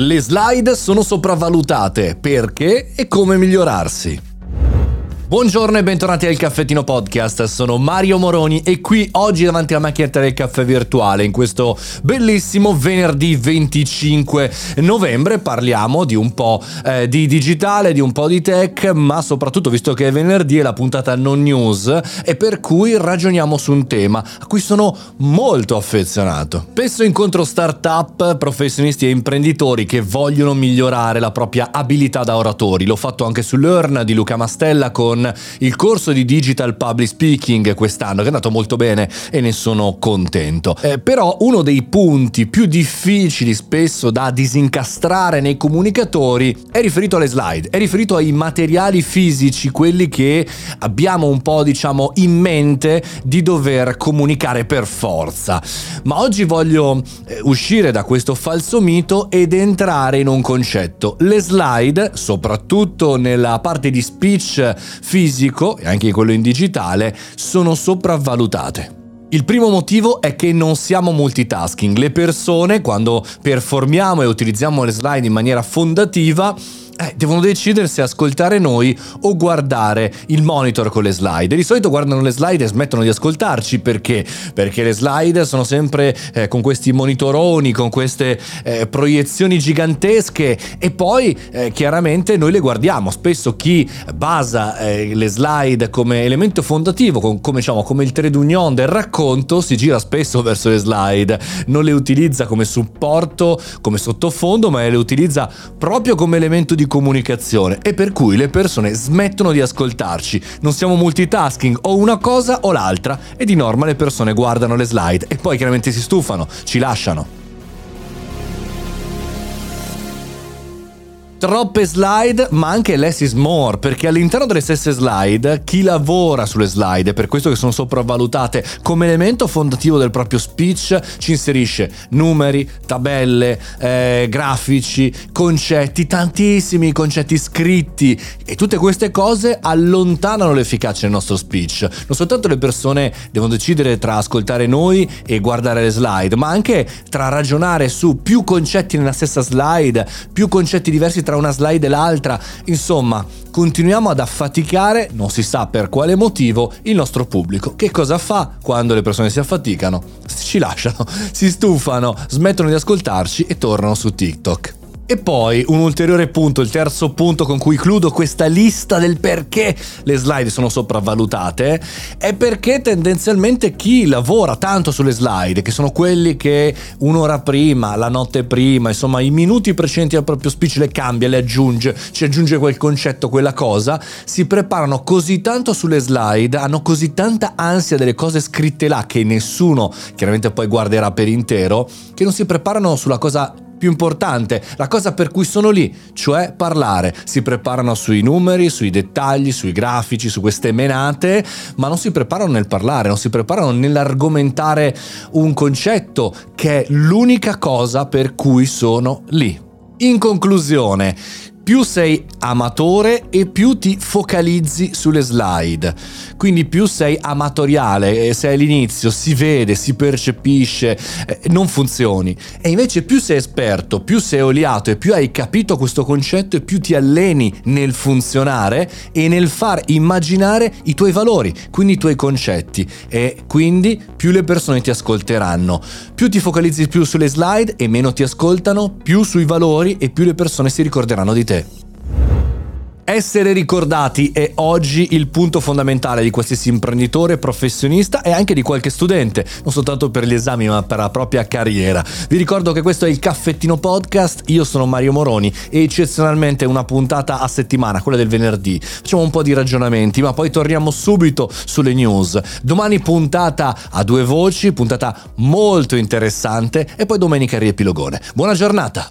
Le slide sono sopravvalutate, perché e come migliorarsi? Buongiorno e bentornati al Caffettino Podcast, sono Mario Moroni e qui oggi davanti alla macchinetta del caffè virtuale in questo bellissimo venerdì 25 novembre parliamo di un po' eh, di digitale, di un po' di tech, ma soprattutto visto che è venerdì è la puntata non news e per cui ragioniamo su un tema a cui sono molto affezionato. Spesso incontro start-up, professionisti e imprenditori che vogliono migliorare la propria abilità da oratori. L'ho fatto anche su Learn di Luca Mastella con con il corso di Digital Public Speaking quest'anno, che è andato molto bene e ne sono contento. Eh, però uno dei punti più difficili spesso da disincastrare nei comunicatori è riferito alle slide, è riferito ai materiali fisici, quelli che abbiamo un po' diciamo in mente di dover comunicare per forza. Ma oggi voglio eh, uscire da questo falso mito ed entrare in un concetto. Le slide, soprattutto nella parte di speech fisico e anche quello in digitale sono sopravvalutate. Il primo motivo è che non siamo multitasking. Le persone, quando performiamo e utilizziamo le slide in maniera fondativa, eh, devono decidere se ascoltare noi o guardare il monitor con le slide. Di solito guardano le slide e smettono di ascoltarci perché? Perché le slide sono sempre eh, con questi monitoroni, con queste eh, proiezioni gigantesche e poi eh, chiaramente noi le guardiamo. Spesso chi basa eh, le slide come elemento fondativo, con, come, diciamo, come il trade union del racconto, si gira spesso verso le slide, non le utilizza come supporto, come sottofondo, ma le utilizza proprio come elemento di comunicazione e per cui le persone smettono di ascoltarci. Non siamo multitasking o una cosa o l'altra e di norma le persone guardano le slide e poi chiaramente si stufano, ci lasciano. Troppe slide, ma anche less is more, perché all'interno delle stesse slide chi lavora sulle slide, è per questo che sono sopravvalutate come elemento fondativo del proprio speech, ci inserisce numeri, tabelle, eh, grafici, concetti, tantissimi concetti scritti e tutte queste cose allontanano l'efficacia del nostro speech. Non soltanto le persone devono decidere tra ascoltare noi e guardare le slide, ma anche tra ragionare su più concetti nella stessa slide, più concetti diversi tra una slide e l'altra, insomma, continuiamo ad affaticare, non si sa per quale motivo, il nostro pubblico. Che cosa fa quando le persone si affaticano? Ci lasciano, si stufano, smettono di ascoltarci e tornano su TikTok. E poi un ulteriore punto, il terzo punto con cui chiudo questa lista del perché le slide sono sopravvalutate, è perché tendenzialmente chi lavora tanto sulle slide, che sono quelli che un'ora prima, la notte prima, insomma i minuti precedenti al proprio speech le cambia, le aggiunge, ci aggiunge quel concetto, quella cosa, si preparano così tanto sulle slide, hanno così tanta ansia delle cose scritte là che nessuno chiaramente poi guarderà per intero, che non si preparano sulla cosa più importante, la cosa per cui sono lì, cioè parlare. Si preparano sui numeri, sui dettagli, sui grafici, su queste menate, ma non si preparano nel parlare, non si preparano nell'argomentare un concetto che è l'unica cosa per cui sono lì. In conclusione, più sei amatore e più ti focalizzi sulle slide. Quindi più sei amatoriale, sei all'inizio, si vede, si percepisce, eh, non funzioni. E invece più sei esperto, più sei oliato e più hai capito questo concetto e più ti alleni nel funzionare e nel far immaginare i tuoi valori, quindi i tuoi concetti. E quindi più le persone ti ascolteranno. Più ti focalizzi più sulle slide e meno ti ascoltano, più sui valori e più le persone si ricorderanno di te. Essere ricordati è oggi il punto fondamentale di qualsiasi imprenditore, professionista e anche di qualche studente, non soltanto per gli esami ma per la propria carriera. Vi ricordo che questo è il Caffettino Podcast, io sono Mario Moroni e eccezionalmente una puntata a settimana, quella del venerdì. Facciamo un po' di ragionamenti ma poi torniamo subito sulle news. Domani puntata a due voci, puntata molto interessante e poi domenica riepilogone. Buona giornata!